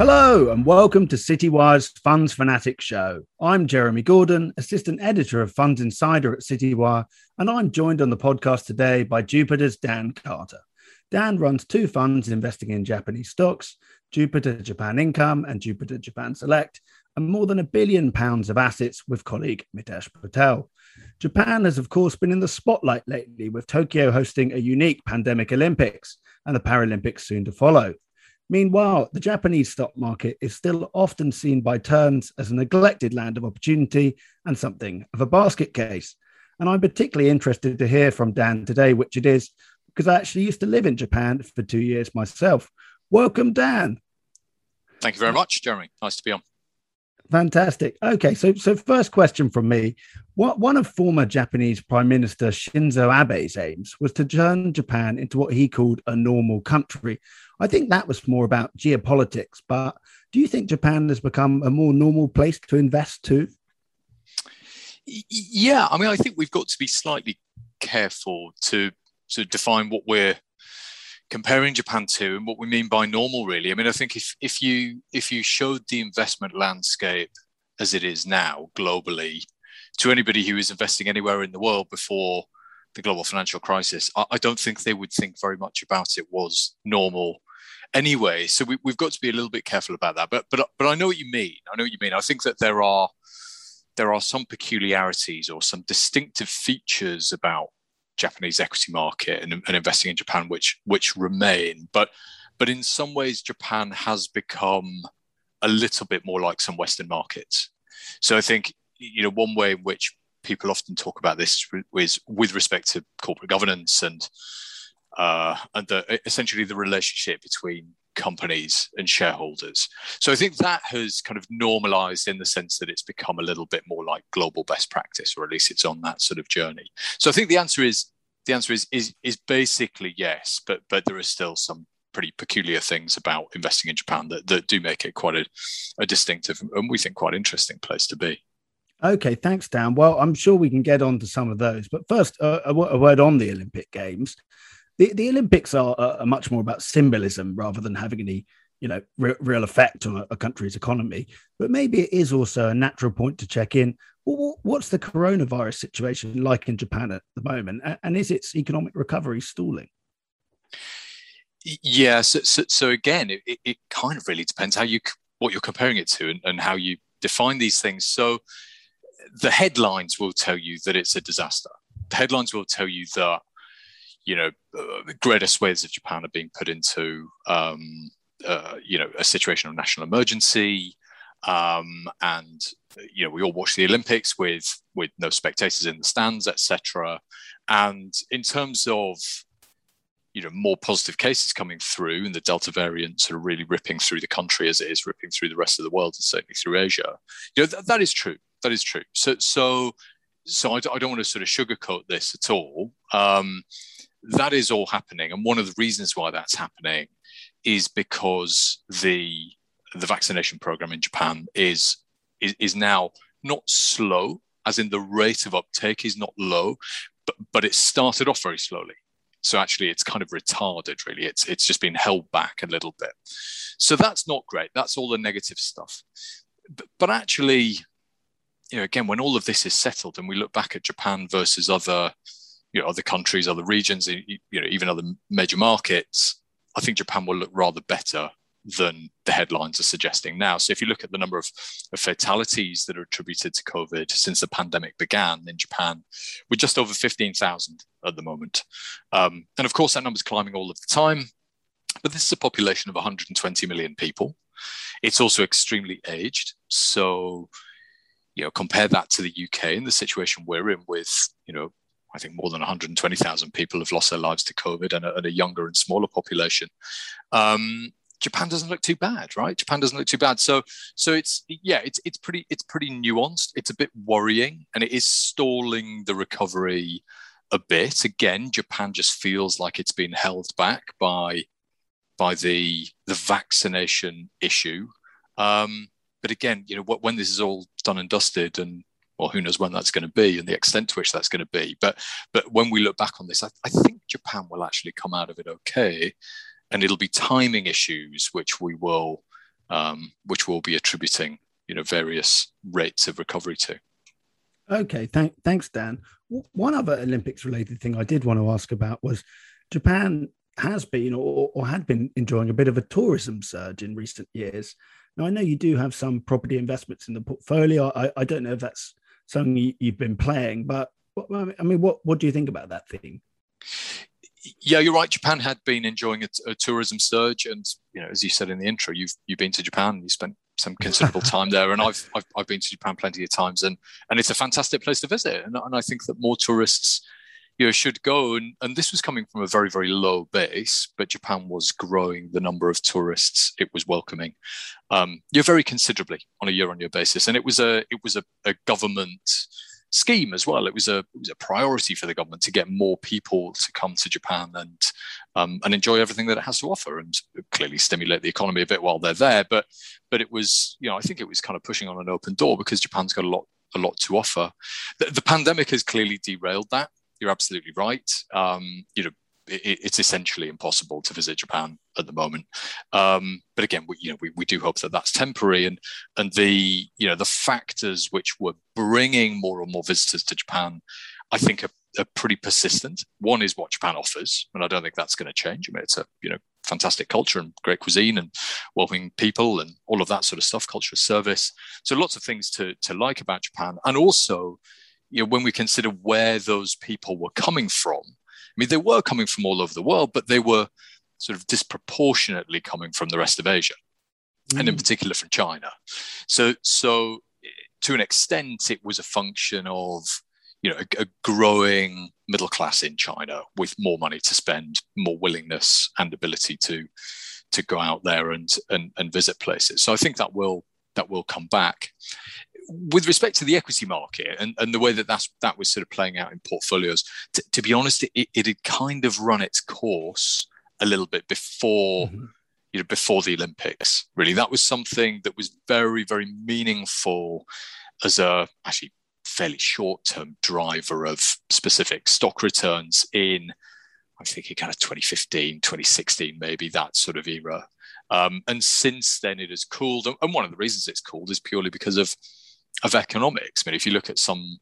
Hello and welcome to Citywire's Funds Fanatic Show. I'm Jeremy Gordon, Assistant Editor of Funds Insider at Citywire, and I'm joined on the podcast today by Jupiter's Dan Carter. Dan runs two funds investing in Japanese stocks, Jupiter Japan Income and Jupiter Japan Select, and more than a billion pounds of assets with colleague Mitesh Patel. Japan has, of course, been in the spotlight lately, with Tokyo hosting a unique pandemic Olympics and the Paralympics soon to follow. Meanwhile, the Japanese stock market is still often seen by turns as a neglected land of opportunity and something of a basket case. And I'm particularly interested to hear from Dan today, which it is, because I actually used to live in Japan for two years myself. Welcome, Dan. Thank you very much, Jeremy. Nice to be on. Fantastic. Okay, so so first question from me: What one of former Japanese Prime Minister Shinzo Abe's aims was to turn Japan into what he called a normal country. I think that was more about geopolitics. But do you think Japan has become a more normal place to invest too? Yeah, I mean, I think we've got to be slightly careful to to define what we're comparing Japan to and what we mean by normal really. I mean, I think if if you if you showed the investment landscape as it is now globally to anybody who is investing anywhere in the world before the global financial crisis, I, I don't think they would think very much about it was normal anyway. So we, have got to be a little bit careful about that. But but but I know what you mean. I know what you mean. I think that there are there are some peculiarities or some distinctive features about Japanese equity market and, and investing in Japan, which which remain. But but in some ways, Japan has become a little bit more like some Western markets. So I think you know one way in which people often talk about this is with respect to corporate governance and uh, and the, essentially the relationship between companies and shareholders. So I think that has kind of normalized in the sense that it's become a little bit more like global best practice, or at least it's on that sort of journey. So I think the answer is the answer is is is basically yes, but but there are still some pretty peculiar things about investing in Japan that, that do make it quite a, a distinctive and we think quite interesting place to be. Okay, thanks, Dan. Well, I'm sure we can get on to some of those, but first, uh, a, a word on the Olympic Games the, the Olympics are, are, much more about symbolism rather than having any you know re- real effect on a, a, country's economy. But maybe it is also a natural point to check in. What's the coronavirus situation like in Japan at the moment, and is its economic recovery stalling? Yeah, so, so, so again, it, it, kind of really depends how you what you're comparing it to and, and how you define these things. So the headlines will tell you that it's a disaster. The headlines will tell you that you know, uh, greater swathes of Japan are being put into, um, uh, you know, a situation of national emergency. Um, and you know, we all watch the Olympics with with no spectators in the stands, etc. And in terms of you know more positive cases coming through and the delta variant sort of really ripping through the country as it is ripping through the rest of the world and certainly through asia you know th- that is true that is true so so so I d- I don't want to sort of sugarcoat this at all um, that is all happening. And one of the reasons why that's happening is because the the vaccination program in Japan is, is, is now not slow, as in the rate of uptake is not low, but, but it started off very slowly. So actually, it's kind of retarded. Really, it's it's just been held back a little bit. So that's not great. That's all the negative stuff. But, but actually, you know, again, when all of this is settled, and we look back at Japan versus other you know, other countries, other regions, you know, even other major markets, I think Japan will look rather better than the headlines are suggesting now. So if you look at the number of, of, fatalities that are attributed to COVID since the pandemic began in Japan, we're just over 15,000 at the moment. Um, and of course, that number's climbing all of the time. But this is a population of 120 million people. It's also extremely aged. So, you know, compare that to the UK and the situation we're in with, you know, I think more than 120,000 people have lost their lives to COVID and a, and a younger and smaller population. Um, Japan doesn't look too bad, right? Japan doesn't look too bad. So, so it's yeah, it's it's pretty it's pretty nuanced. It's a bit worrying, and it is stalling the recovery a bit. Again, Japan just feels like it's been held back by by the the vaccination issue. Um, but again, you know, when this is all done and dusted, and well, who knows when that's going to be and the extent to which that's going to be. But but when we look back on this, I, I think Japan will actually come out of it okay, and it'll be timing issues which we will um, which we'll be attributing you know various rates of recovery to. Okay, thank, thanks, Dan. One other Olympics related thing I did want to ask about was Japan has been or, or had been enjoying a bit of a tourism surge in recent years. Now, I know you do have some property investments in the portfolio. I, I don't know if that's something you, have been playing, but I mean, what, what do you think about that theme? Yeah, you're right. Japan had been enjoying a, a tourism surge, and you know, as you said in the intro, you've you've been to Japan. You spent some considerable time there, and I've, I've, I've been to Japan plenty of times, and and it's a fantastic place to visit, and, and I think that more tourists, you know, should go. And, and this was coming from a very very low base, but Japan was growing the number of tourists it was welcoming, um, you know, very considerably on a year on year basis, and it was a it was a, a government scheme as well. It was a it was a priority for the government to get more people to come to Japan and um, and enjoy everything that it has to offer, and clearly stimulate the economy a bit while they're there. But but it was you know I think it was kind of pushing on an open door because Japan's got a lot a lot to offer. The, the pandemic has clearly derailed that. You're absolutely right. Um, you know it, it's essentially impossible to visit Japan at the moment. Um, but again, we, you know, we, we do hope that that's temporary, and and the you know the factors which were bringing more and more visitors to Japan, I think are, are pretty persistent. One is what Japan offers, and I don't think that's going to change. I mean, it's a you know fantastic culture and great cuisine and welcoming people and all of that sort of stuff, culture service. So lots of things to to like about Japan, and also you know when we consider where those people were coming from I mean, they were coming from all over the world, but they were sort of disproportionately coming from the rest of Asia, mm. and in mm. particular from China. So, so to an extent, it was a function of you know a, a growing middle class in China with more money to spend, more willingness and ability to to go out there and and, and visit places. So I think that will that will come back with respect to the equity market and, and the way that that's, that was sort of playing out in portfolios, t- to be honest, it, it had kind of run its course a little bit before. Mm-hmm. You know, before the Olympics, really, that was something that was very, very meaningful as a actually fairly short-term driver of specific stock returns in I'm thinking kind of 2015, 2016, maybe that sort of era. Um, and since then, it has cooled. And one of the reasons it's cooled is purely because of of economics. I mean, if you look at some,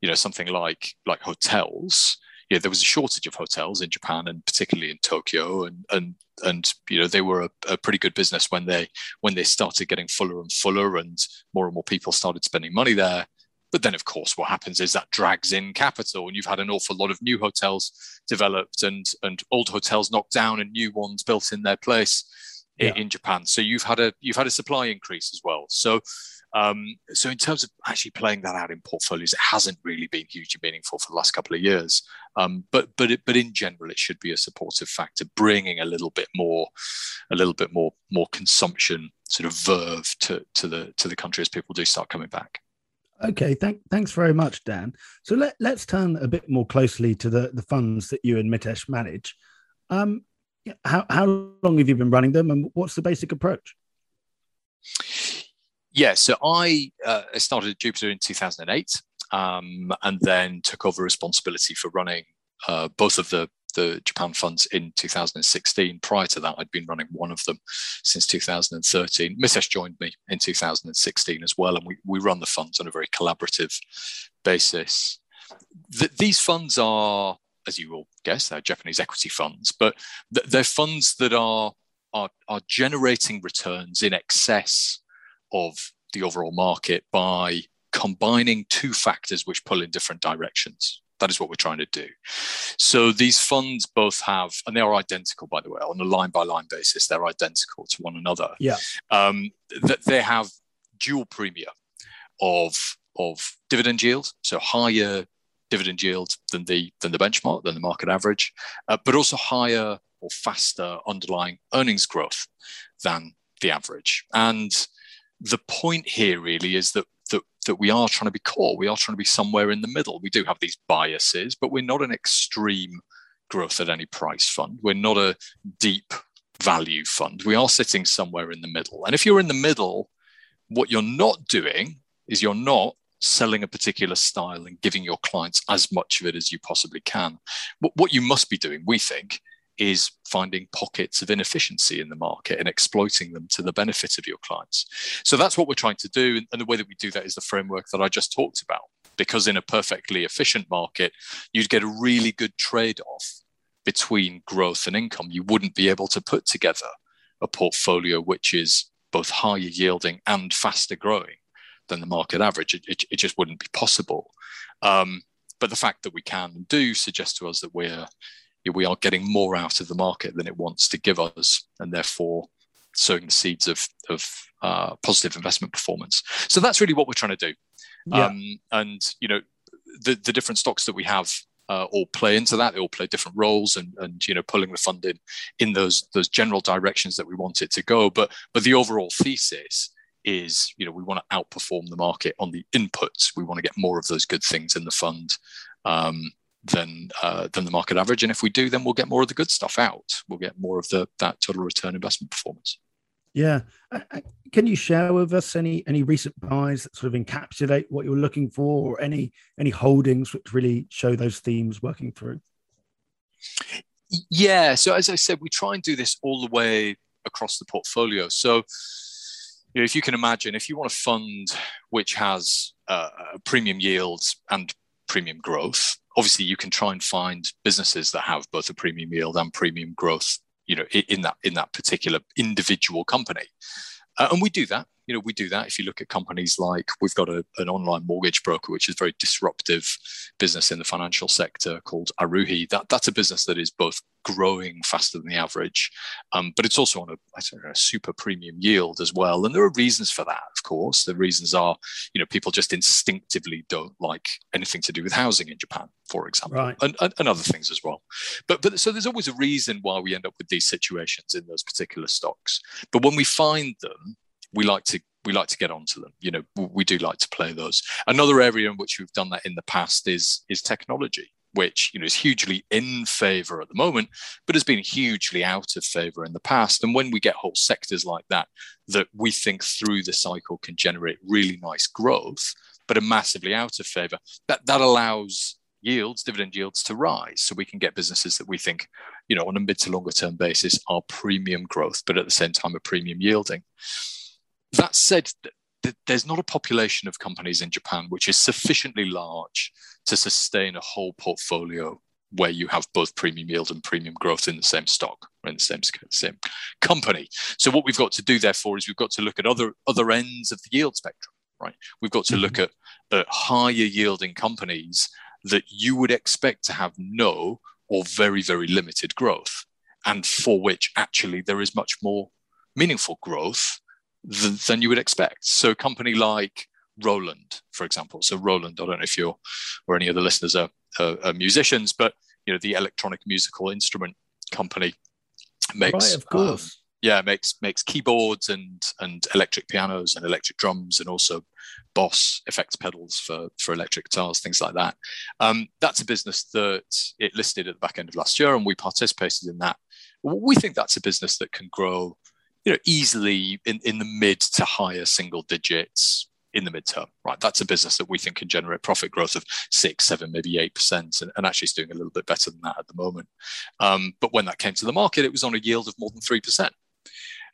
you know, something like like hotels, yeah, there was a shortage of hotels in Japan and particularly in Tokyo, and and and you know they were a, a, pretty good business when they when they started getting fuller and fuller, and more and more people started spending money there. But then, of course, what happens is that drags in capital, and you've had an awful lot of new hotels developed, and and old hotels knocked down, and new ones built in their place yeah. in Japan. So you've had a you've had a supply increase as well. So um, so in terms of actually playing that out in portfolios, it hasn't really been hugely meaningful for the last couple of years. Um, but but it, but in general, it should be a supportive factor, bringing a little bit more, a little bit more more consumption sort of verve to to the to the country as people do start coming back. Okay, thank, thanks very much, Dan. So let, let's turn a bit more closely to the, the funds that you and Mitesh manage. Um, how, how long have you been running them and what's the basic approach? Yeah, so I uh, started at Jupiter in 2008 um, and then took over responsibility for running uh, both of the, the Japan funds in 2016. Prior to that, I'd been running one of them since 2013. Mitesh joined me in 2016 as well, and we, we run the funds on a very collaborative basis. The, these funds are, as you will guess, they're Japanese equity funds, but they're funds that are, are, are generating returns in excess of the overall market by combining two factors which pull in different directions. That is what we're trying to do. So these funds both have, and they are identical, by the way, on a line by line basis, they're identical to one another. Yeah. Um, that they have dual premium of of dividend yield, so higher dividend yield than the than the benchmark, than the market average, uh, but also higher or faster underlying earnings growth than the average. And the point here really is that, that that we are trying to be core. We are trying to be somewhere in the middle. We do have these biases, but we're not an extreme growth at any price fund. We're not a deep value fund. We are sitting somewhere in the middle. And if you're in the middle, what you're not doing is you're not selling a particular style and giving your clients as much of it as you possibly can. What, what you must be doing, we think, is finding pockets of inefficiency in the market and exploiting them to the benefit of your clients. So that's what we're trying to do. And the way that we do that is the framework that I just talked about. Because in a perfectly efficient market, you'd get a really good trade off between growth and income. You wouldn't be able to put together a portfolio which is both higher yielding and faster growing than the market average. It, it, it just wouldn't be possible. Um, but the fact that we can do suggests to us that we're we are getting more out of the market than it wants to give us, and therefore sowing the seeds of of uh, positive investment performance. So that's really what we're trying to do. Yeah. Um, and you know, the the different stocks that we have uh, all play into that. They all play different roles, and and you know, pulling the fund in in those those general directions that we want it to go. But but the overall thesis is you know we want to outperform the market on the inputs. We want to get more of those good things in the fund. Um, than uh, than the market average. And if we do, then we'll get more of the good stuff out. We'll get more of the that total return investment performance. Yeah, can you share with us any any recent buys that sort of encapsulate what you're looking for, or any any holdings which really show those themes working through? Yeah, so as I said, we try and do this all the way across the portfolio. So you know, if you can imagine, if you want a fund which has uh, premium yields and premium growth, obviously you can try and find businesses that have both a premium yield and premium growth you know in that in that particular individual company. Uh, and we do that you know we do that if you look at companies like we've got a, an online mortgage broker which is a very disruptive business in the financial sector called aruhi that that's a business that is both growing faster than the average, um, but it's also on a, know, a super premium yield as well. And there are reasons for that, of course. The reasons are, you know, people just instinctively don't like anything to do with housing in Japan, for example, right. and, and, and other things as well. But but so there's always a reason why we end up with these situations in those particular stocks. But when we find them, we like to we like to get onto them. You know, we do like to play those. Another area in which we've done that in the past is is technology which you know is hugely in favor at the moment, but has been hugely out of favor in the past. And when we get whole sectors like that, that we think through the cycle can generate really nice growth, but are massively out of favor, that that allows yields, dividend yields to rise. So we can get businesses that we think, you know, on a mid to longer term basis are premium growth, but at the same time are premium yielding. That said, there's not a population of companies in Japan which is sufficiently large to sustain a whole portfolio where you have both premium yield and premium growth in the same stock or in the same, same company. So what we've got to do therefore is we've got to look at other other ends of the yield spectrum, right? We've got to look mm-hmm. at, at higher yielding companies that you would expect to have no or very, very limited growth, and for which actually there is much more meaningful growth th- than you would expect. So a company like Roland, for example. So Roland, I don't know if you're or any of the listeners are, are, are musicians, but you know the electronic musical instrument company makes right, of course. Um, yeah, makes makes keyboards and and electric pianos and electric drums and also Boss effects pedals for for electric guitars, things like that. Um, that's a business that it listed at the back end of last year, and we participated in that. We think that's a business that can grow you know, easily in, in the mid to higher single digits in the midterm, right? That's a business that we think can generate profit growth of six, seven, maybe eight percent, and, and actually is doing a little bit better than that at the moment. Um, but when that came to the market, it was on a yield of more than three percent.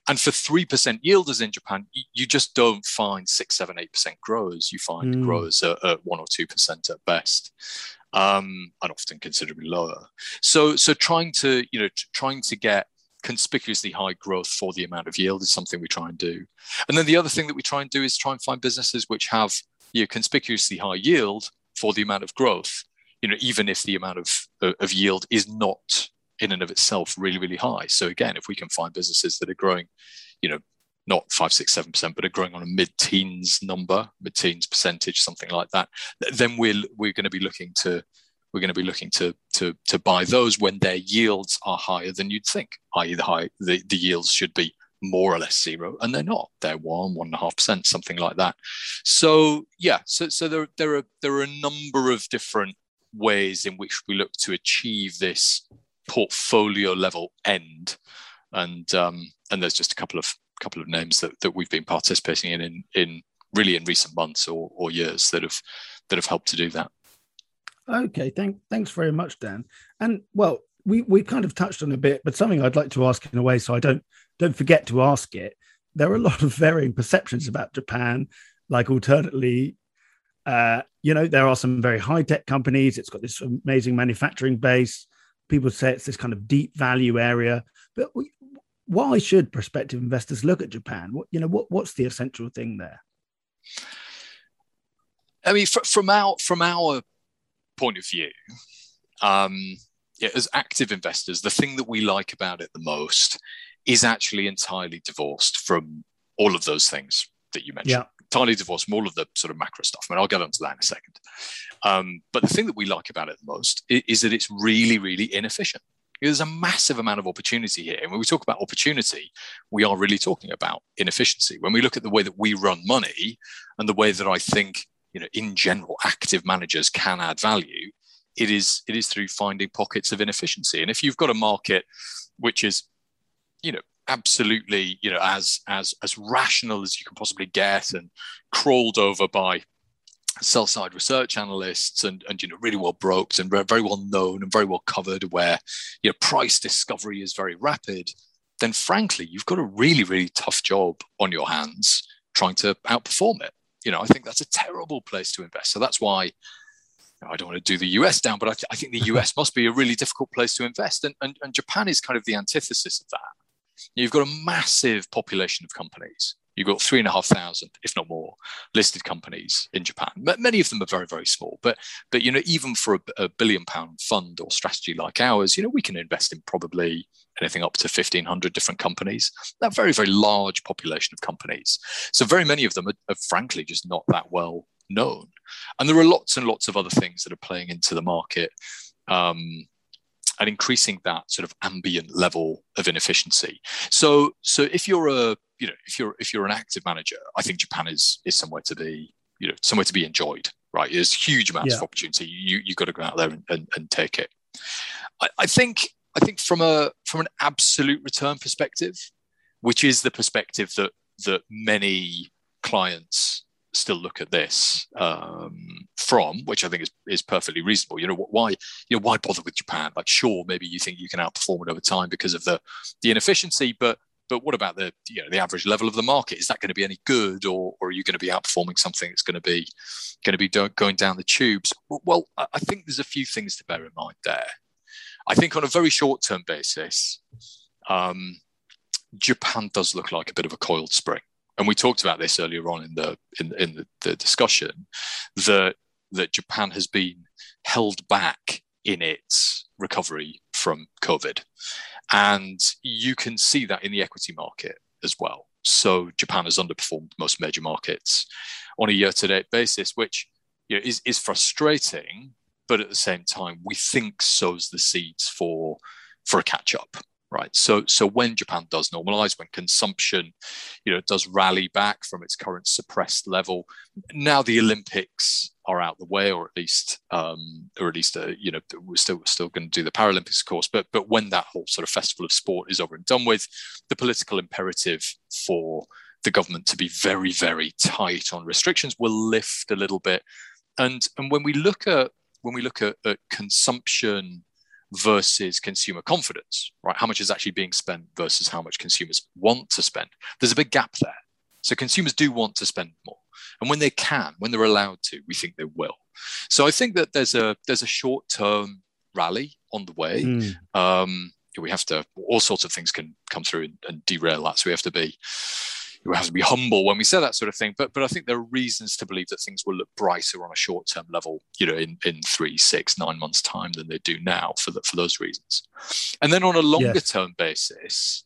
And for three percent yielders in Japan, you, just don't find six, seven, eight percent growers. You find mm. growers at, at, one or two percent at best, um, and often considerably lower. So, so trying to you know trying to get conspicuously high growth for the amount of yield is something we try and do. And then the other thing that we try and do is try and find businesses which have you know, conspicuously high yield for the amount of growth, you know, even if the amount of, of yield is not in and of itself really, really high. So again, if we can find businesses that are growing, you know, not five, six, seven percent, but are growing on a mid-teens number, mid-teens percentage, something like that, then we're we're going to be looking to we're going to be looking to, to, to buy those when their yields are higher than you'd think, i.e., the, high, the, the yields should be more or less zero, and they're not. They're one, one and a half percent, something like that. So yeah, so so there there are there are a number of different ways in which we look to achieve this portfolio level end, and um, and there's just a couple of couple of names that, that we've been participating in in in really in recent months or, or years that have that have helped to do that. Okay, thank, thanks very much, Dan. And well, we we kind of touched on a bit, but something I'd like to ask in a way, so I don't don't forget to ask it. There are a lot of varying perceptions about Japan. Like alternately, uh, you know, there are some very high tech companies. It's got this amazing manufacturing base. People say it's this kind of deep value area. But we, why should prospective investors look at Japan? What you know, what what's the essential thing there? I mean, from our from our point of view, um, yeah, as active investors, the thing that we like about it the most is actually entirely divorced from all of those things that you mentioned. Yeah. Entirely divorced from all of the sort of macro stuff. I mean, I'll get onto that in a second. Um, but the thing that we like about it the most is, is that it's really, really inefficient. There's a massive amount of opportunity here. And when we talk about opportunity, we are really talking about inefficiency. When we look at the way that we run money and the way that I think, you know, in general, active managers can add value, it is it is through finding pockets of inefficiency. And if you've got a market which is, you know, absolutely, you know, as as as rational as you can possibly get and crawled over by sell side research analysts and, and you know really well broked and very well known and very well covered where you know price discovery is very rapid then frankly you've got a really really tough job on your hands trying to outperform it you know i think that's a terrible place to invest so that's why I don't want to do the US down, but I, th- I think the US must be a really difficult place to invest. And, and, and Japan is kind of the antithesis of that. You've got a massive population of companies You've got three and a half thousand, if not more, listed companies in Japan. Many of them are very, very small. But, but you know, even for a, a billion pound fund or strategy like ours, you know, we can invest in probably anything up to 1,500 different companies. That very, very large population of companies. So very many of them are, are frankly just not that well known. And there are lots and lots of other things that are playing into the market. Um, and increasing that sort of ambient level of inefficiency. So, so if you're a you know if you're if you're an active manager, I think Japan is is somewhere to be you know somewhere to be enjoyed. Right, there's huge amounts yeah. of opportunity. You you've got to go out there and, and, and take it. I, I think I think from a from an absolute return perspective, which is the perspective that that many clients still look at this um, from, which I think is, is perfectly reasonable. You know, why you know why bother with Japan? Like, sure, maybe you think you can outperform it over time because of the the inefficiency, but but what about the you know the average level of the market? Is that going to be any good, or, or are you going to be outperforming something that's going to be going to be going down the tubes? Well, I think there's a few things to bear in mind there. I think on a very short term basis, um, Japan does look like a bit of a coiled spring and we talked about this earlier on in the in, in the, the discussion that that Japan has been held back in its recovery from COVID, and you can see that in the equity market as well. So Japan has underperformed most major markets on a year-to-date basis, which you know, is is frustrating, but at the same time, we think sows the seeds for for a catch-up right? So so when japan does normalize when consumption you know does rally back from its current suppressed level now the olympics are out the way or at least um or at least uh, you know we're still still going to do the paralympics of course but but when that whole sort of festival of sport is over and done with the political imperative for the government to be very very tight on restrictions will lift a little bit. And and when we look at when we look at, at consumption versus consumer confidence, right? How much is actually being spent versus how much consumers want to spend. There's a big gap there. So consumers do want to spend more. And when they can, when they're allowed to, we think they will. So I think that there's a there's a short-term rally on the way. Mm. Um, we have to all sorts of things can come through and, and derail that. So we have to be we have to be humble when we say that sort of thing. But but I think there are reasons to believe that things will look brighter on a short term level, you know, in, in three, six, nine months' time than they do now for the, for those reasons. And then on a longer term basis,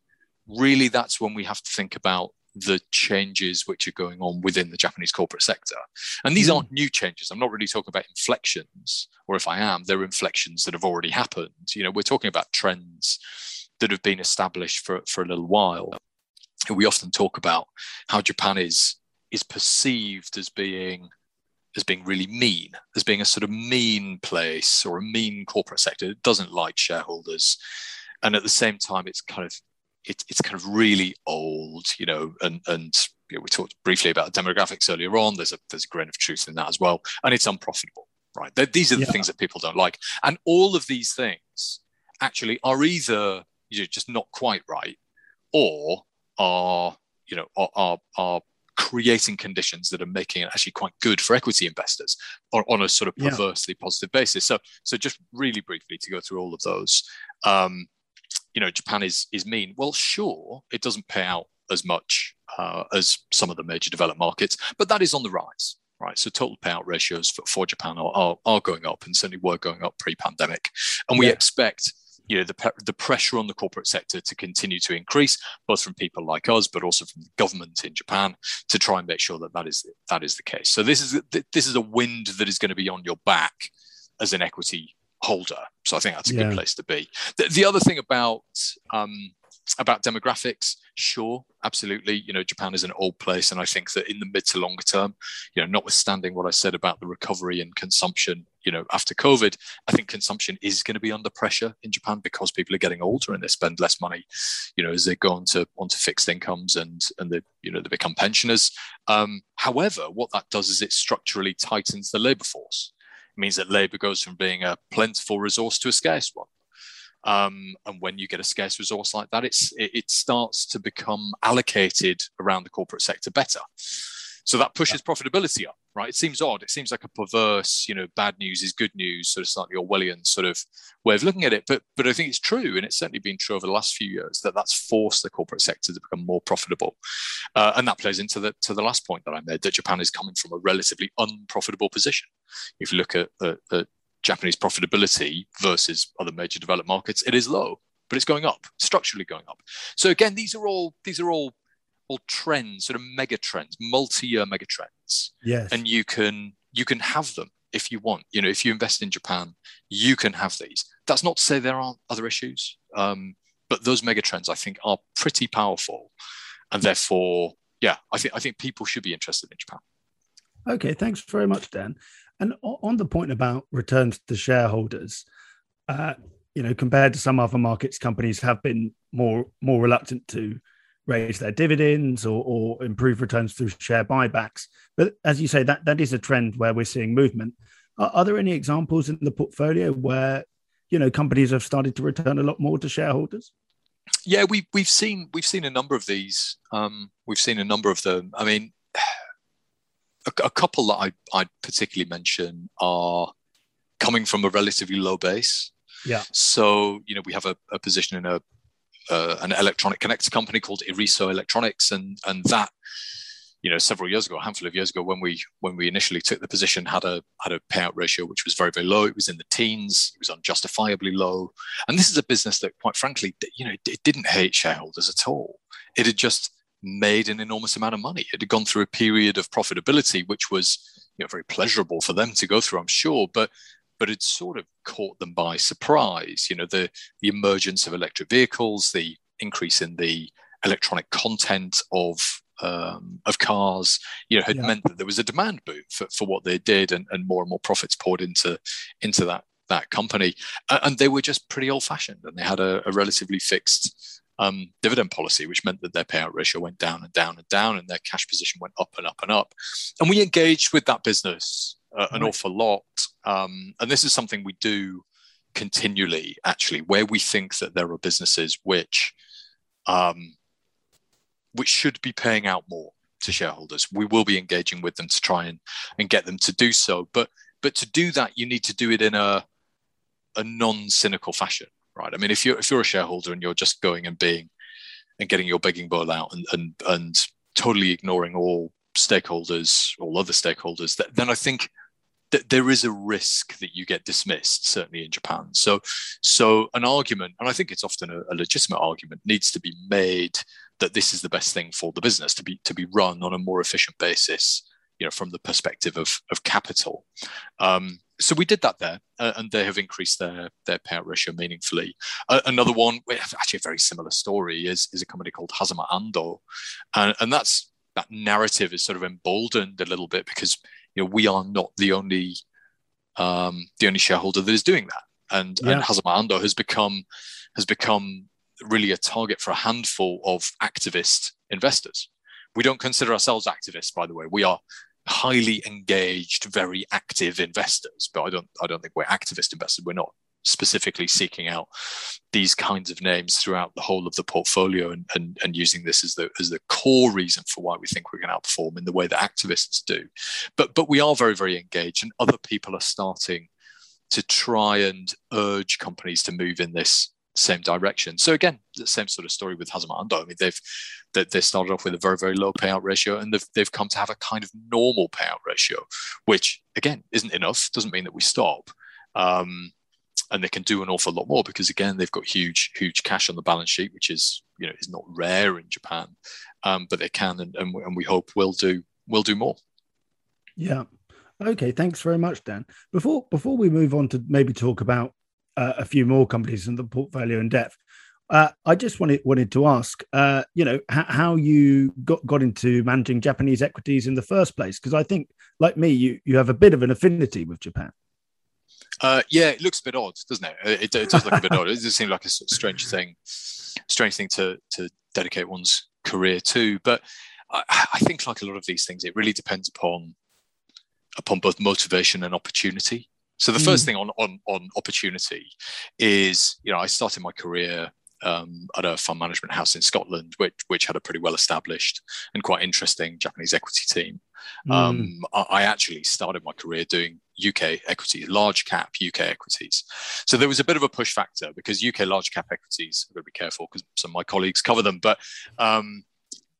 really that's when we have to think about the changes which are going on within the Japanese corporate sector. And these mm. aren't new changes. I'm not really talking about inflections, or if I am, they're inflections that have already happened. You know, we're talking about trends that have been established for, for a little while we often talk about how Japan is is perceived as being as being really mean, as being a sort of mean place or a mean corporate sector. It doesn't like shareholders, and at the same time, it's kind of it, it's kind of really old, you know, and and you know, we talked briefly about demographics earlier on. There's a there's a grain of truth in that as well, and it's unprofitable, right? They're, these are the yeah. things that people don't like, and all of these things actually are either you know, just not quite right or are you know are, are, are creating conditions that are making it actually quite good for equity investors on, on a sort of perversely yeah. positive basis. So, so just really briefly to go through all of those. Um, you know, Japan is is mean. Well, sure, it doesn't pay out as much uh, as some of the major developed markets, but that is on the rise. Right, so total payout ratios for, for Japan are, are, are going up and certainly were going up pre-pandemic, and we yeah. expect you know the, the pressure on the corporate sector to continue to increase both from people like us but also from the government in japan to try and make sure that that is that is the case. So this is this is a wind that is going to be on your back as an equity holder. So i think that's a yeah. good place to be. The, the other thing about um, about demographics sure absolutely. You know japan is an old place and i think that in the mid to longer term you know notwithstanding what i said about the recovery and consumption you know after covid i think consumption is going to be under pressure in japan because people are getting older and they spend less money you know as they go onto onto fixed incomes and and they you know they become pensioners. Um, however what that does is it structurally tightens the labor force. It means that labor goes from being a plentiful resource to a scarce one um, and when you get a scarce resource like that, it's it, it, starts to become allocated around the corporate sector better. So that pushes profitability up, right? It seems odd. It seems like a perverse, you know, bad news is good news, sort of slightly Orwellian sort of way of looking at it. But but I think it's true, and it's certainly been true over the last few years that that's forced the corporate sector to become more profitable, uh, and that plays into the to the last point that I made that Japan is coming from a relatively unprofitable position. If you look at, at, at Japanese profitability versus other major developed markets, it is low, but it's going up, structurally going up. So again, these are all these are all all trends, sort of mega trends, multi-year mega trends. Yes. And you can you can have them if you want. You know, if you invest in Japan, you can have these. That's not to say there aren't other issues, um, but those mega trends I think are pretty powerful, and therefore, yeah, I think I think people should be interested in Japan. Okay, thanks very much, Dan. And on the point about returns to shareholders, uh, you know, compared to some other markets, companies have been more more reluctant to raise their dividends or, or improve returns through share buybacks. But as you say, that that is a trend where we're seeing movement. Are, are there any examples in the portfolio where you know companies have started to return a lot more to shareholders? Yeah, we we've seen we've seen a number of these. Um, we've seen a number of them. I mean, a, a couple that I, I'd particularly mention are coming from a relatively low base. Yeah. So, you know, we have a, a position in a uh, an electronic connector company called Iriso Electronics, and and that, you know, several years ago, a handful of years ago, when we when we initially took the position, had a had a payout ratio which was very very low. It was in the teens. It was unjustifiably low. And this is a business that, quite frankly, you know, it didn't hate shareholders at all. It had just made an enormous amount of money. It had gone through a period of profitability, which was you know, very pleasurable for them to go through, I'm sure, but but it sort of caught them by surprise. You know, the the emergence of electric vehicles, the increase in the electronic content of um, of cars, you know, had yeah. meant that there was a demand boom for, for what they did, and, and more and more profits poured into into that that company, and they were just pretty old fashioned, and they had a, a relatively fixed um, dividend policy, which meant that their payout ratio went down and down and down, and their cash position went up and up and up. And we engaged with that business uh, an right. awful lot. Um, and this is something we do continually, actually, where we think that there are businesses which um, which should be paying out more to shareholders. We will be engaging with them to try and, and get them to do so. But but to do that, you need to do it in a a non-cynical fashion right? I mean, if you're if you're a shareholder and you're just going and being and getting your begging bowl out and and and totally ignoring all stakeholders, all other stakeholders, that, then I think that there is a risk that you get dismissed, certainly in Japan. So, so an argument, and I think it's often a, a, legitimate argument, needs to be made that this is the best thing for the business to be to be run on a more efficient basis, you know, from the perspective of of capital. Um, so we did that there, uh, and they have increased their their payout ratio meaningfully. Uh, another one, actually a very similar story, is is a company called Hazama Ando, and, and that's that narrative is sort of emboldened a little bit because you know we are not the only um, the only shareholder that is doing that, and yeah. and Hazama Ando has become has become really a target for a handful of activist investors. We don't consider ourselves activists, by the way. We are highly engaged, very active investors. But I don't I don't think we're activist investors. We're not specifically seeking out these kinds of names throughout the whole of the portfolio and, and, and using this as the as the core reason for why we think we're going to outperform in the way that activists do. But but we are very, very engaged and other people are starting to try and urge companies to move in this same direction. So again, the same sort of story with Hazama Ando. I mean, they've they, they started off with a very very low payout ratio, and they've they've come to have a kind of normal payout ratio, which again isn't enough. Doesn't mean that we stop. Um, and they can do an awful lot more because again they've got huge huge cash on the balance sheet, which is you know is not rare in Japan, um, but they can and, and, and we hope will do will do more. Yeah. Okay. Thanks very much, Dan. Before before we move on to maybe talk about uh, a few more companies in the portfolio in depth. Uh, I just wanted wanted to ask, uh, you know, h- how you got got into managing Japanese equities in the first place, because I think, like me, you you have a bit of an affinity with Japan. Uh, yeah, it looks a bit odd, doesn't it? It, it does look a bit odd. It does seem like a strange thing, strange thing to to dedicate one's career to. But I, I think, like a lot of these things, it really depends upon upon both motivation and opportunity. So the mm. first thing on, on on opportunity is, you know, I started my career um, at a fund management house in Scotland, which which had a pretty well established and quite interesting Japanese equity team. Mm. Um, I, I, actually started my career doing UK equity, large cap UK equities. So there was a bit of a push factor because UK large cap equities. I've got to be careful because some of my colleagues cover them, but um,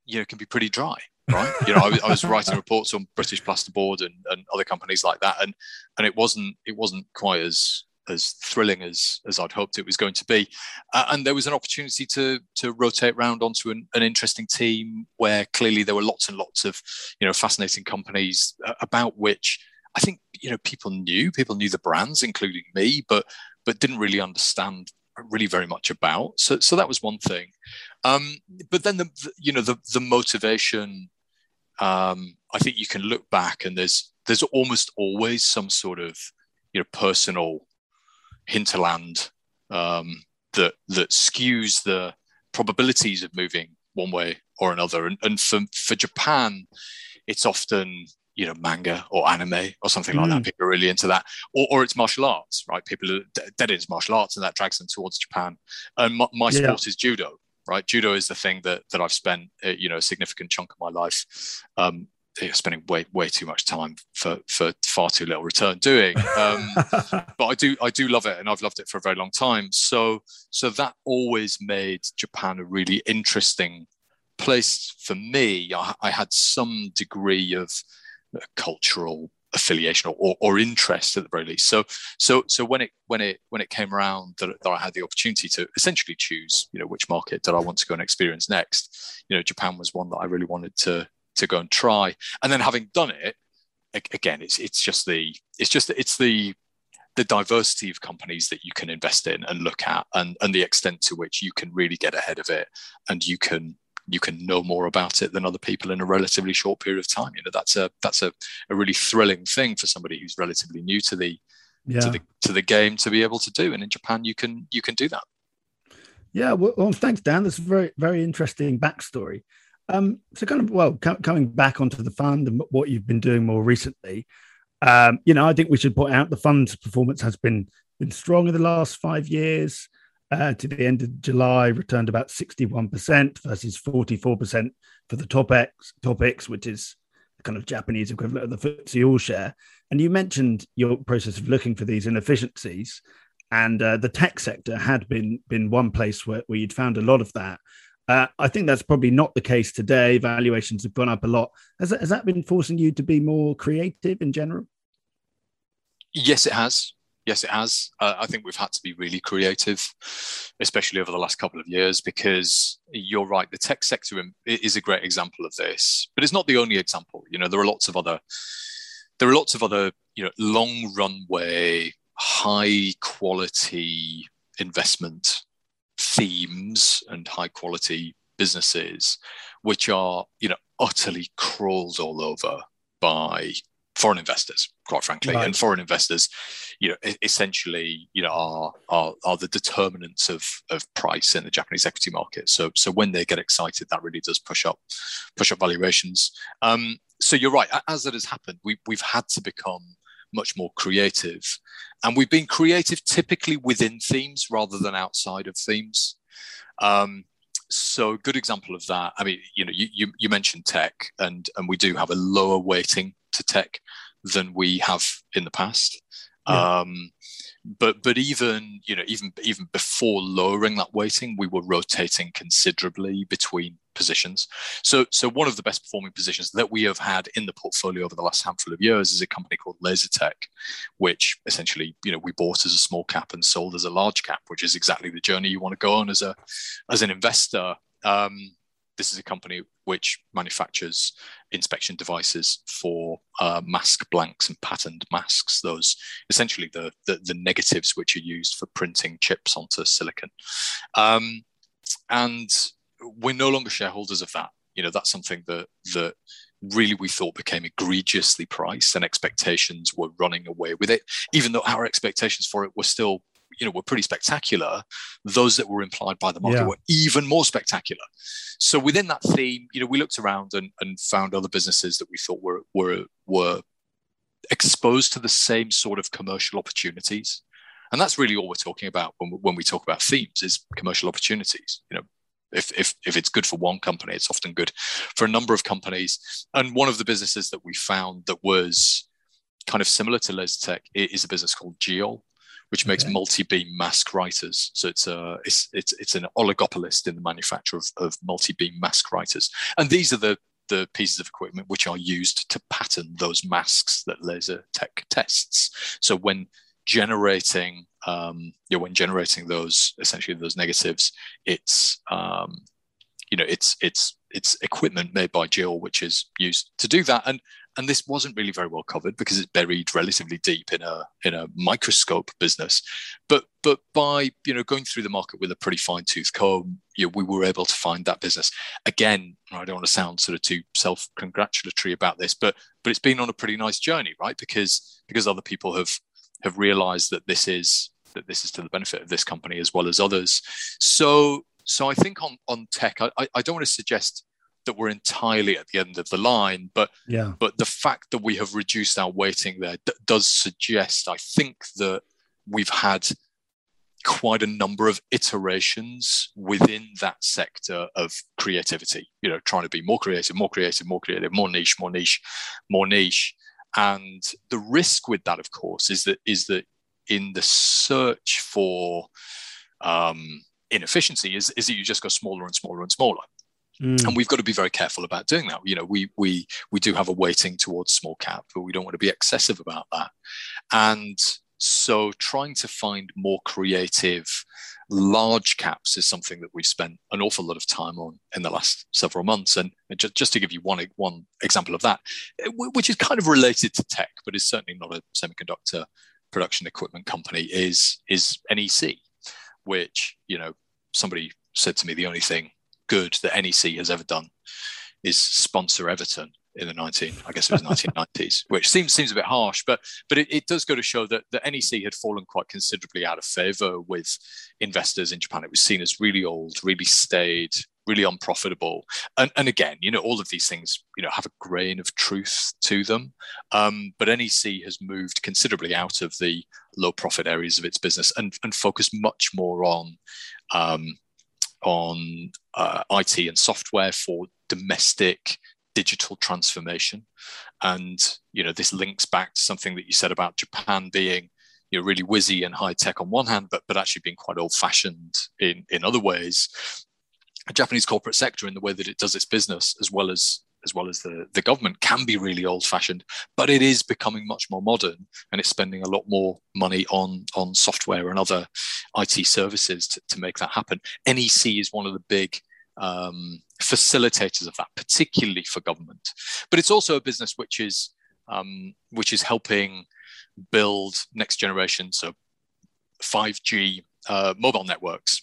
you know, can be pretty dry right? You know, I, I, was writing reports on British Plasterboard and, and other companies like that, and and it wasn't it wasn't quite as as thrilling as as I'd hoped it was going to be. Uh, and there was an opportunity to to rotate around onto an, an, interesting team where clearly there were lots and lots of you know fascinating companies uh, about which I think you know people knew people knew the brands, including me, but but didn't really understand really very much about. So so that was one thing. Um, but then the, the you know the the motivation um, I think you can look back and there's there's almost always some sort of you know personal hinterland um, that that skews the probabilities of moving one way or another. And, and for for Japan, it's often you know manga or anime or something like that. Mm. People are really into that, or, or it's martial arts, right? People are dead into martial arts, and that drags them towards Japan. And my, my yeah. sport is judo, right? Judo is the thing that that I've spent you know a significant chunk of my life um, spending way way too much time for for far too little return doing. Um, but I do I do love it, and I've loved it for a very long time. So so that always made Japan a really interesting place for me. I, I had some degree of uh, cultural affiliation or, or, interest at the very least. So so so when it when it when it came around that, that I had the opportunity to essentially choose, you know, which market that I want to go and experience next, you know, Japan was one that I really wanted to to go and try. And then having done it, again, it's it's just the it's just it's the the diversity of companies that you can invest in and look at and, and the extent to which you can really get ahead of it and you can you can know more about it than other people in a relatively short period of time. You know, that's a that's a, a really thrilling thing for somebody who's relatively new to the yeah. to the to the game to be able to do. And in Japan, you can you can do that. Yeah, well, well thanks, Dan. That's a very very interesting backstory. Um, so, kind of well, co- coming back onto the fund and what you've been doing more recently, um, you know, I think we should point out the fund's performance has been been strong in the last five years uh, to the end of July, returned about 61% versus 44% for the TOPIX, TOPIX, which is kind of Japanese equivalent of the FTSE All Share. And you mentioned your process of looking for these inefficiencies, and uh, the tech sector had been been one place where, where you'd found a lot of that. Uh, I think that's probably not the case today. Valuations have gone up a lot. Has has that been forcing you to be more creative in general? Yes, it has. Yes, it has. Uh, I think we've had to be really creative, especially over the last couple of years, because you're right. The tech sector is a great example of this, but it's not the only example. You know, there are lots of other, there are lots of other, you know, long runway, high quality investment themes and high quality businesses, which are, you know, utterly crawled all over by foreign investors, quite frankly, right. and foreign investors, you know, essentially, you know, are are, are the determinants of, of price in the Japanese equity market. So so when they get excited, that really does push up push up valuations. Um, so you're right. As it has happened, we we've had to become much more creative. And we've been creative typically within themes rather than outside of themes. Um, so a good example of that. I mean, you know, you, you, you mentioned tech, and and we do have a lower weighting to tech than we have in the past. Yeah. Um, but but even you know even even before lowering that weighting we were rotating considerably between positions so so one of the best performing positions that we have had in the portfolio over the last handful of years is a company called Lasertec which essentially you know we bought as a small cap and sold as a large cap which is exactly the journey you want to go on as a as an investor um, this is a company which manufactures inspection devices for uh, mask blanks and patterned masks. Those essentially the, the, the negatives which are used for printing chips onto silicon. Um, and we're no longer shareholders of that. You know, that's something that that really we thought became egregiously priced and expectations were running away with it, even though our expectations for it were still you know were pretty spectacular those that were implied by the market yeah. were even more spectacular so within that theme you know we looked around and, and found other businesses that we thought were were were exposed to the same sort of commercial opportunities and that's really all we're talking about when, when we talk about themes is commercial opportunities you know if, if, if it's good for one company, it's often good for a number of companies. And one of the businesses that we found that was kind of similar to Lasertec is a business called JEOL which makes okay. multi-beam mask writers. So it's a it's it's it's an oligopolist in the manufacture of, of multi-beam mask writers, and these are the the pieces of equipment which are used to pattern those masks that Lasertec tests. So when generating um, you know, when generating those essentially those negatives, it's um, you know it's it's it's equipment made by JEOL which is used to do that, and and this wasn't really very well covered because it's buried relatively deep in a in a microscope business. But but by you know going through the market with a pretty fine tooth comb, you know, we were able to find that business. Again, I don't want to sound sort of too self congratulatory about this, but but it's been on a pretty nice journey, right? Because because other people have have realised that this is that this is to the benefit of this company as well as others. So so I think on on tech, I, I don't want to suggest that we're entirely at the end of the line. But yeah, but the fact that we have reduced our weighting there d- does suggest, I think, that we've had quite a number of iterations within that sector of creativity. You know, trying to be more creative, more creative, more creative, more niche, more niche, more niche. And the risk with that, of course, is that is that in the search for um, inefficiency is, is that you just go smaller and smaller and smaller. Mm. And we've got to be very careful about doing that. You know, we we we do have a weighting towards small cap, but we don't want to be excessive about that. And so trying to find more creative large caps is something that we've spent an awful lot of time on in the last several months. And just, just to give you one, one example of that, which is kind of related to tech, but is certainly not a semiconductor production equipment company, is, is NEC, which, you know, somebody said to me the only thing good that NEC has ever done is sponsor Everton in the 19 I guess it was 1990s which seems seems a bit harsh but but it, it, does go to show that the NEC had fallen quite considerably out of favor with investors in Japan. It was seen as really old really staid really unprofitable. And, and again you know all of these things you know have a grain of truth to them. Um, but NEC has moved considerably out of the low profit areas of its business and and focused much more on um, on uh, IT and software for domestic digital transformation. And you know, this links back to something that you said about Japan being you know really whizzy and high tech on one hand, but but actually being quite old fashioned in in other ways. A Japanese corporate sector in the way that it does its business, as well as as well as the, the government can be really old fashioned, but it is becoming much more modern and it's spending a lot more money on, on software and other IT services to, to make that happen. NEC is one of the big um, facilitators of that, particularly for government. But it's also a business which is um, which is helping build next generation, so 5G uh, mobile networks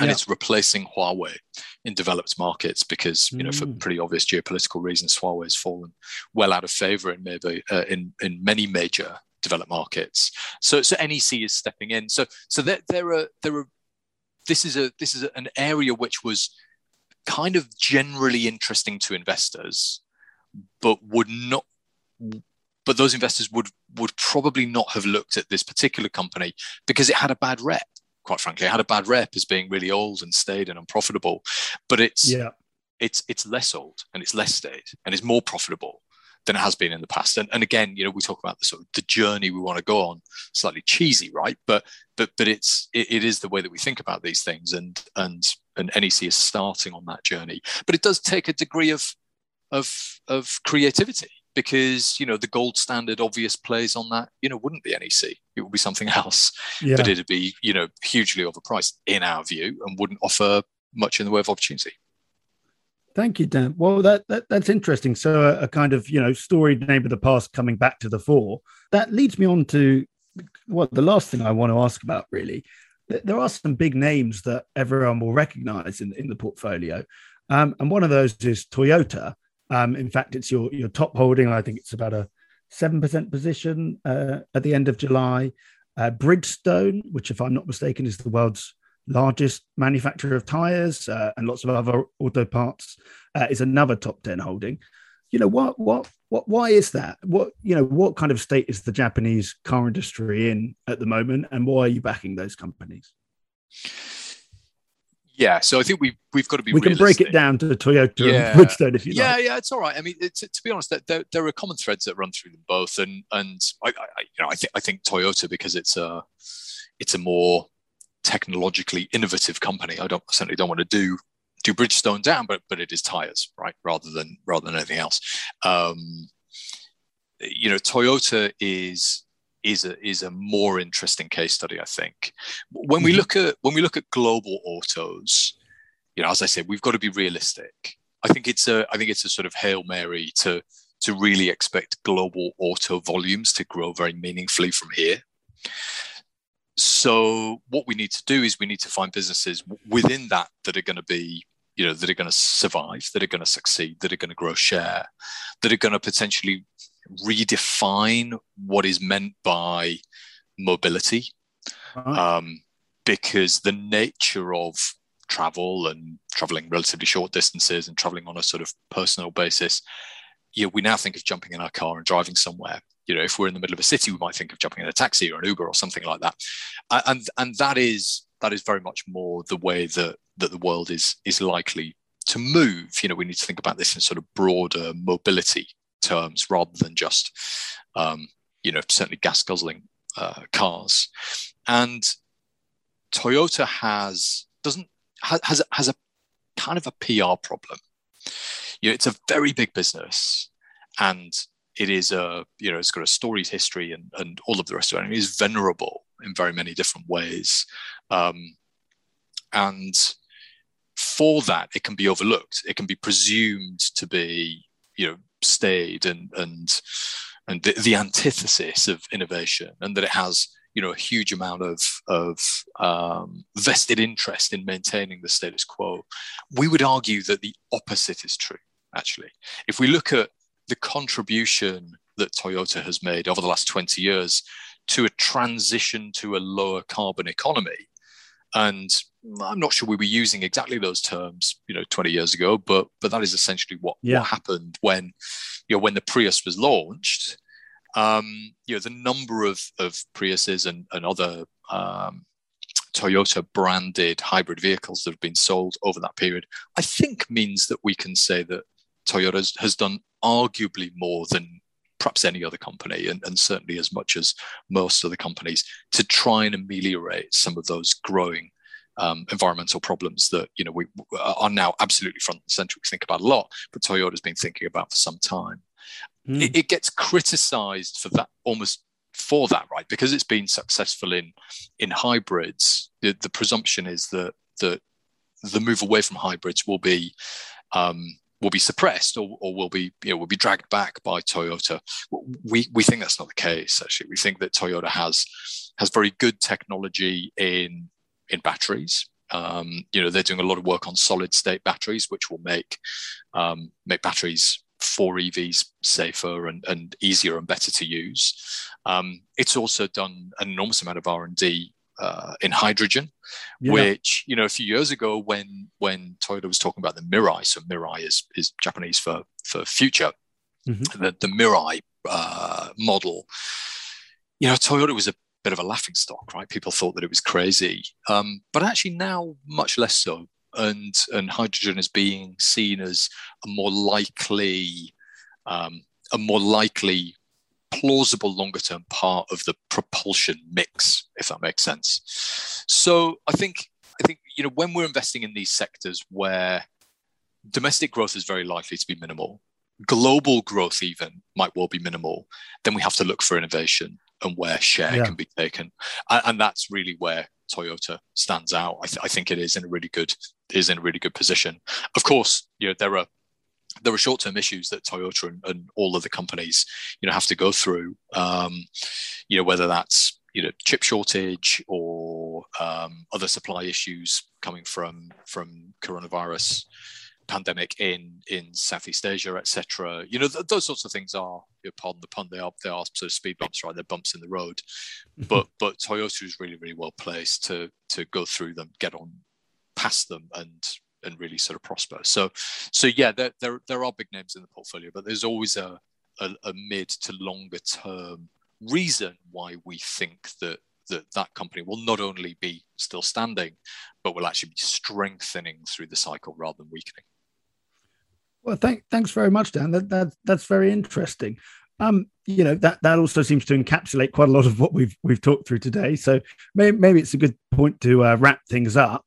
and yeah. it's replacing Huawei in developed markets because you know for mm. pretty obvious geopolitical reasons Huawei has fallen well out of favor in maybe uh, in in many major developed markets so so NEC is stepping in so so there, there are there are this is a this is an area which was kind of generally interesting to investors but would not but those investors would would probably not have looked at this particular company because it had a bad rep. Quite frankly, it had a bad rep as being really old and staid and unprofitable. But it's yeah. it's it's less old and it's less staid and it's more profitable than it has been in the past. And, and again, you know, we talk about the sort of the journey we want to go on, slightly cheesy, right? But but but it's it, it is the way that we think about these things, and and and NEC is starting on that journey. But it does take a degree of of of creativity because you know the gold standard obvious plays on that you know wouldn't be NEC it would be something else yeah. but it'd be you know hugely overpriced in our view and wouldn't offer much in the way of opportunity Thank you, Dan. Well, that, that that's interesting. So, a, a, kind of you know storied name of the past coming back to the fore. That leads me on to what the last thing I want to ask about. Really, there are some big names that everyone will recognise in in the portfolio, um, and one of those is Toyota. Um, in fact, it's your your top holding. I think it's about a seven percent position uh, at the end of July. Uh, Bridgestone, which, if I'm not mistaken, is the world's largest manufacturer of tires uh, and lots of other auto parts, uh, is another top 10 holding. You know, what, what, what, why is that? What, you know, what kind of state is the Japanese car industry in at the moment? And why are you backing those companies? Yeah, so I think we've we've got to be. We realistic. can break it down to Toyota yeah. and Bridgestone if you yeah, like. Yeah, yeah, it's all right. I mean, to be honest, there, there are common threads that run through them both, and and I, I you know I think I think Toyota because it's a it's a more technologically innovative company. I don't I certainly don't want to do do Bridgestone down, but but it is tires, right? Rather than rather than anything else. Um, you know, Toyota is is a is a more interesting case study, I think. When we mm-hmm. look at when we look at global autos, you know, as I said, we've got to be realistic. I think it's a I think it's a sort of hail mary to to really expect global auto volumes to grow very meaningfully from here so what we need to do is we need to find businesses within that that are going to be you know that are going to survive that are going to succeed that are going to grow share that are going to potentially redefine what is meant by mobility um, because the nature of travel and traveling relatively short distances and traveling on a sort of personal basis you know, we now think of jumping in our car and driving somewhere you know, if we're in the middle of a city, we might think of jumping in a taxi or an Uber or something like that. And and that is that is very much more the way that that the world is is likely to move. You know, we need to think about this in sort of broader mobility terms rather than just um, you know certainly gas guzzling uh, cars. And Toyota has doesn't has has a kind of a PR problem. You know, it's a very big business, and it is a you know it's got a storied history and and all of the rest of it. And it is venerable in very many different ways, um, and for that it can be overlooked. It can be presumed to be you know staid and and and the, the antithesis of innovation, and that it has you know a huge amount of of um, vested interest in maintaining the status quo. We would argue that the opposite is true. Actually, if we look at the contribution that Toyota has made over the last 20 years to a transition to a lower carbon economy. And I'm not sure we were using exactly those terms, you know, 20 years ago, but but that is essentially what, yeah. what happened when, you know, when the Prius was launched. Um, you know, the number of, of Priuses and, and other um, Toyota branded hybrid vehicles that have been sold over that period, I think means that we can say that Toyota has done arguably more than perhaps any other company, and, and certainly as much as most other companies, to try and ameliorate some of those growing um, environmental problems that you know we are now absolutely front and center. We think about a lot, but Toyota's been thinking about for some time. Mm. It, it, gets criticized for that almost for that, right? Because it's been successful in in hybrids. The, the presumption is that that the move away from hybrids will be um, will be suppressed or, or will be you know will be dragged back by Toyota. We we think that's not the case. Actually, we think that Toyota has has very good technology in in batteries. Um, you know, they're doing a lot of work on solid state batteries, which will make um, make batteries for EVs safer and, and easier and better to use. Um, it's also done an enormous amount of R and D uh, in hydrogen, yeah. which you know a few years ago when when Toyota was talking about the Mirai, so Mirai is is Japanese for for future. Mm-hmm. The, the Mirai uh, model, you know, Toyota was a bit of a laughing stock, right? People thought that it was crazy, um, but actually now much less so. And and hydrogen is being seen as a more likely, um, a more likely, plausible longer term part of the propulsion mix, if that makes sense. So I think I think you know when we're investing in these sectors where domestic growth is very likely to be minimal, global growth even might well be minimal, then we have to look for innovation and where share yeah. can be taken. And, and, that's really where Toyota stands out. I, th- I, think it is in a really good is in a really good position. Of course, you know there are there are short term issues that Toyota and, and, all other companies you know have to go through. Um, you know whether that's you know chip shortage or um, other supply issues coming from from coronavirus pandemic in in Southeast Asia, etc. You know, th- those sorts of things are, you know, pardon the pun, they are they are sort of speed bumps, right? They're bumps in the road. Mm-hmm. But but Toyota is really really well placed to to go through them, get on past them, and and really sort of prosper. So so yeah, there there, there are big names in the portfolio, but there's always a, a, a mid to longer term reason why we think that that that company will not only be still standing, but will actually be strengthening through the cycle rather than weakening. Well, thank, thanks very much, Dan. That, that that's very interesting. Um, you know that that also seems to encapsulate quite a lot of what we've we've talked through today. So maybe, maybe it's a good point to uh, wrap things up.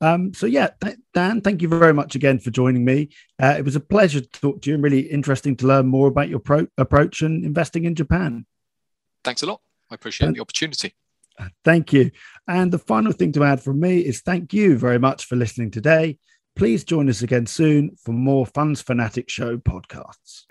Um, so yeah, th- Dan, thank you very much again for joining me. Uh, it was a pleasure to talk to you and really interesting to learn more about your pro- approach and investing in Japan. Thanks a lot. I appreciate and, the opportunity. Uh, thank you. And the final thing to add from me is thank you very much for listening today. Please join us again soon for more Funds Fanatic Show podcasts.